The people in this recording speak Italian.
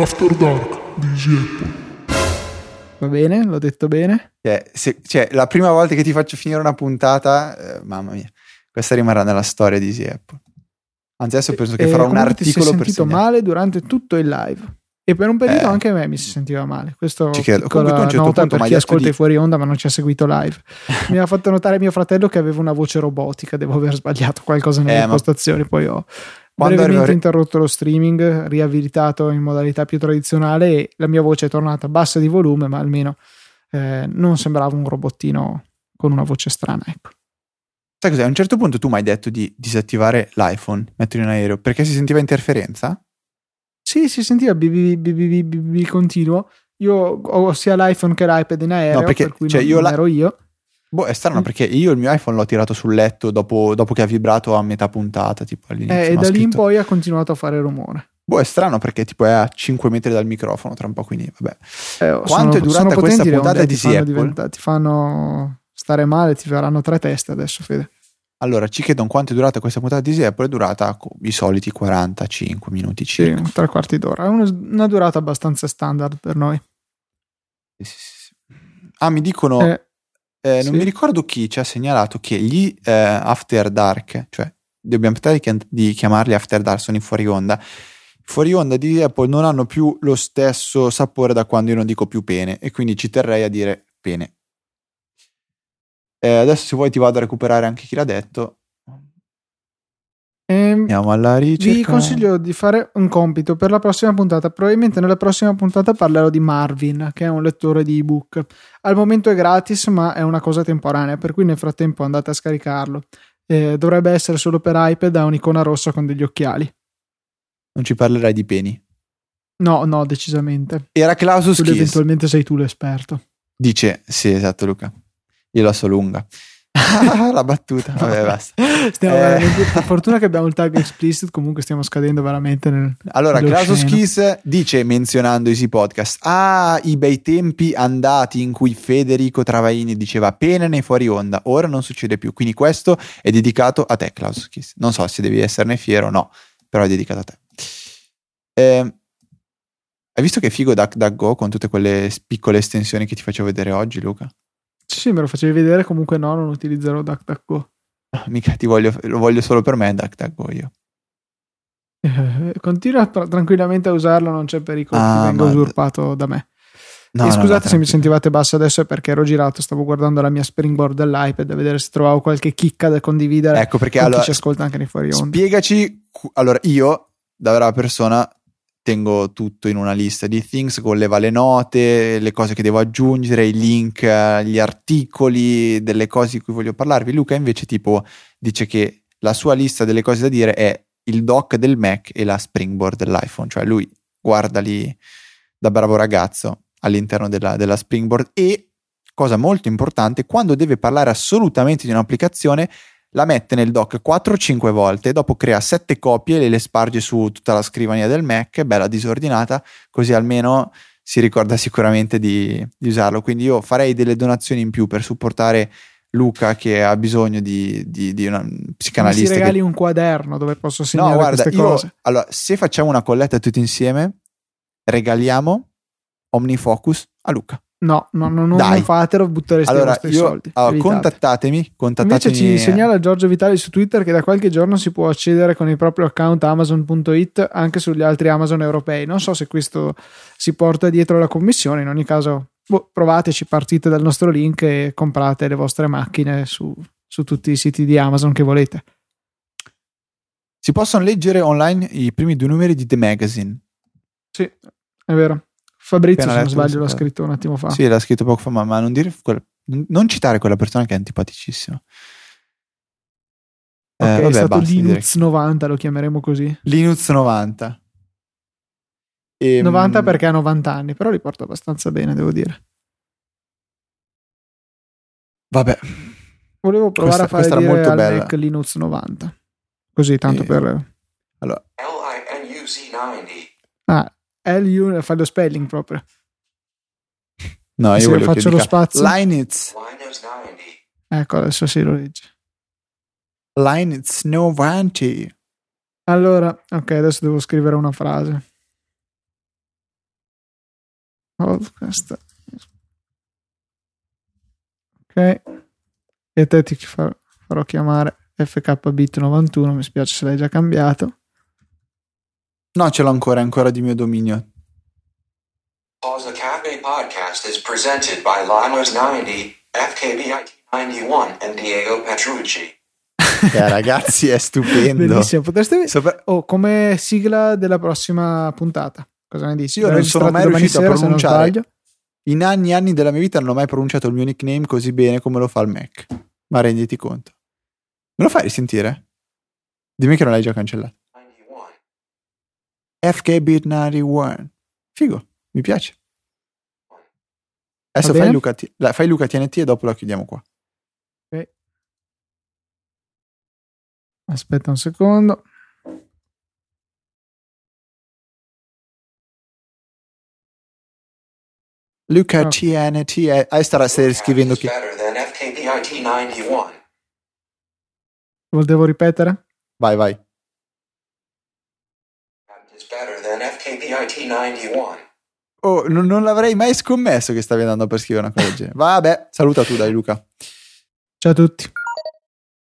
After Dark di Easy Apple. Va bene, l'ho detto bene. Cioè, se- cioè, la prima volta che ti faccio finire una puntata, eh, mamma mia, questa rimarrà nella storia di Easy Apple. Anzi, adesso penso che E farò un comunque ti sei articolo per sentito segnare. male durante tutto il live. E per un periodo Eh. anche a me mi si sentiva male. Questo Ci credo. Comunque tu a un certo nota punto per chi ascolta di- fuori onda ma non ci ha seguito live. mi ha fatto notare mio fratello che aveva una voce robotica. Devo aver sbagliato qualcosa nelle Eh, ma- impostazioni. Poi ho Quando brevemente arriva- interrotto lo streaming, riabilitato in modalità più tradizionale e la mia voce è tornata bassa di volume, ma almeno eh, non sembrava un robottino con una voce strana. Ecco. Sai cos'è? A un certo punto tu mi hai detto di disattivare l'iPhone, metterlo in aereo, perché si sentiva interferenza? Sì, si sentiva bibi continuo. Io ho sia l'iPhone che l'iPad in aereo, No, perché, per cui cioè, non, io non la- ero io. Boh, è strano Mm. perché io il mio iPhone l'ho tirato sul letto dopo, dopo che ha vibrato a metà puntata, tipo all'inizio. Eh, e da lì in poi ha continuato a fare rumore. Boh, è strano perché tipo è a 5 metri dal microfono tra un po', quindi vabbè. Eh, Quanto è durata sono questa puntata di ti Apple? ti fanno stare male, ti faranno tre teste adesso, Fede. Allora, ci chiedono quanto è durata questa puntata di Apple, è durata i soliti 45 minuti Sì, circa. tre quarti d'ora. È una, una durata abbastanza standard per noi. Sì, sì, sì. Ah, mi dicono, Eh, eh, non sì. mi ricordo chi ci ha segnalato che gli eh, After Dark, cioè dobbiamo tentare di chiam- di chiamarli After Dark, sono in fuori onda. I fuori onda di Apple non hanno più lo stesso sapore da quando io non dico più pene e quindi ci terrei a dire pene. Eh, adesso se vuoi ti vado a recuperare anche chi l'ha detto. Ehm, Andiamo alla ricerca. vi consiglio di fare un compito per la prossima puntata. Probabilmente nella prossima puntata parlerò di Marvin, che è un lettore di ebook. Al momento è gratis, ma è una cosa temporanea, per cui nel frattempo andate a scaricarlo. Eh, dovrebbe essere solo per iPad, ha un'icona rossa con degli occhiali. Non ci parlerai di peni. No, no, decisamente. Era Clausus eventualmente sei tu l'esperto. Dice, sì, esatto Luca. Io la so lunga. La battuta. Vabbè, basta. Stiamo Eh. veramente- per fortuna che abbiamo il tag explicit, comunque stiamo scadendo veramente nel... Allora, sceno. Kiss dice, menzionando Easy Podcast, ah, i bei tempi andati in cui Federico Travaini diceva pene nei fuori onda, ora non succede più. Quindi questo è dedicato a te, Clausus Kiss. Non so se devi esserne fiero o no, però è dedicato a te. Eh, hai visto che figo DuckDuckGo con tutte quelle piccole estensioni che ti facevo vedere oggi, Luca? Sì, me lo facevi vedere, comunque no, non utilizzerò DuckDuckGo. Mica ti voglio, lo voglio solo per me, DuckDuckGo io. Eh, continua tra- tranquillamente a usarlo, non c'è pericolo Ah, che venga ma- usurpato da me. No, no, scusate no, se mi sentivate basso adesso è perché ero girato, stavo guardando la mia springboard dell'iPad a vedere se trovavo qualche chicca da condividere Ecco perché allora, chi ci ascolta anche nei fuori onda. spiegaci. Allora, io da brava persona tengo tutto in una lista di things con le vale note, le cose che devo aggiungere, i link, eh, gli articoli, delle cose di cui voglio parlarvi. Luca invece tipo dice che la sua lista delle cose da dire è il dock del Mac e la springboard dell'iPhone, cioè lui guarda lì da bravo ragazzo all'interno della, della springboard e cosa molto importante, quando deve parlare assolutamente di un'applicazione la mette nel dock 4-5 volte, dopo crea 7 copie e le sparge su tutta la scrivania del Mac, bella disordinata, così almeno si ricorda sicuramente di, di usarlo. Quindi io farei delle donazioni in più per supportare Luca che ha bisogno di, di- di una Mi si psicanalista. che- regali un quaderno dove posso No, segnare guarda, queste io, cose. allora, se facciamo una colletta tutti insieme, regaliamo OmniFocus a Luca. No, no, no, non, non fatelo, buttereste i Allora, vostri io, soldi. allora, Evitate. contattatemi, Invece contattatemi. ci segnala Giorgio Vitali su Twitter che da qualche giorno si può accedere con il proprio account Amazon.it anche sugli altri Amazon europei. Non so se questo si porta dietro la commissione, in ogni caso boh, provateci, partite dal nostro link e comprate le vostre macchine su, su tutti i siti di Amazon che volete. Si possono leggere online i primi due numeri di The Magazine. Sì, è vero. Fabrizio, se non sbaglio, l'ha scritto un attimo fa. Sì, l'ha scritto poco fa, ma, ma non, dire non citare quella persona che è antipaticissima. Eh, è vabbè, stato basta, direi. Linux 90, lo chiameremo così. Linux 90. Ehm, 90 perché ha 90 anni, però li porta abbastanza bene, devo dire. Vabbè, Volevo provare Questa- a fare dire molto al bella. Mac Linux 90. Così, tanto Eh, per... allora, L-I-N-U-Z 90. LU, fai lo spelling proprio. no, io Se faccio lo spazio. 90. Ecco, adesso si lo legge. Linux 90. Allora, ok, adesso devo scrivere una frase. Podcast. Ok. E te ti fa- farò chiamare FKBit91. Mi spiace se l'hai già cambiato. No, ce l'ho ancora, è ancora di mio dominio. Pause Cafe podcast is presented by Limos 90, FKBIT 91, and Diego Petrucci. Eh, ragazzi, è stupendo. Bellissimo. Potreste Sopra- Oh, come sigla della prossima puntata. Cosa ne dici? Io non sono mai riuscito a sera, se non pronunciare. In anni e anni della mia vita non ho mai pronunciato il mio nickname così bene come lo fa il Mac. Ma renditi conto. Me lo fai risentire? Dimmi che non l'hai già cancellato. 91. FKBit91. Figo, mi piace. Adesso fai? Luca, T- la- fai Luca TNT e dopo la chiudiamo qua. Aspetta un secondo. Luca Ah. TNT. eh, Adesso starà stai scrivendo Is che... better than FKBIT 91. Lo devo ripetere? Vai, vai. Is better than FKBIT 91. Oh, non, non l'avrei mai scommesso che stavi andando per scrivere una cosa del genere. Vabbè, saluta tu dai Luca. Ciao a tutti.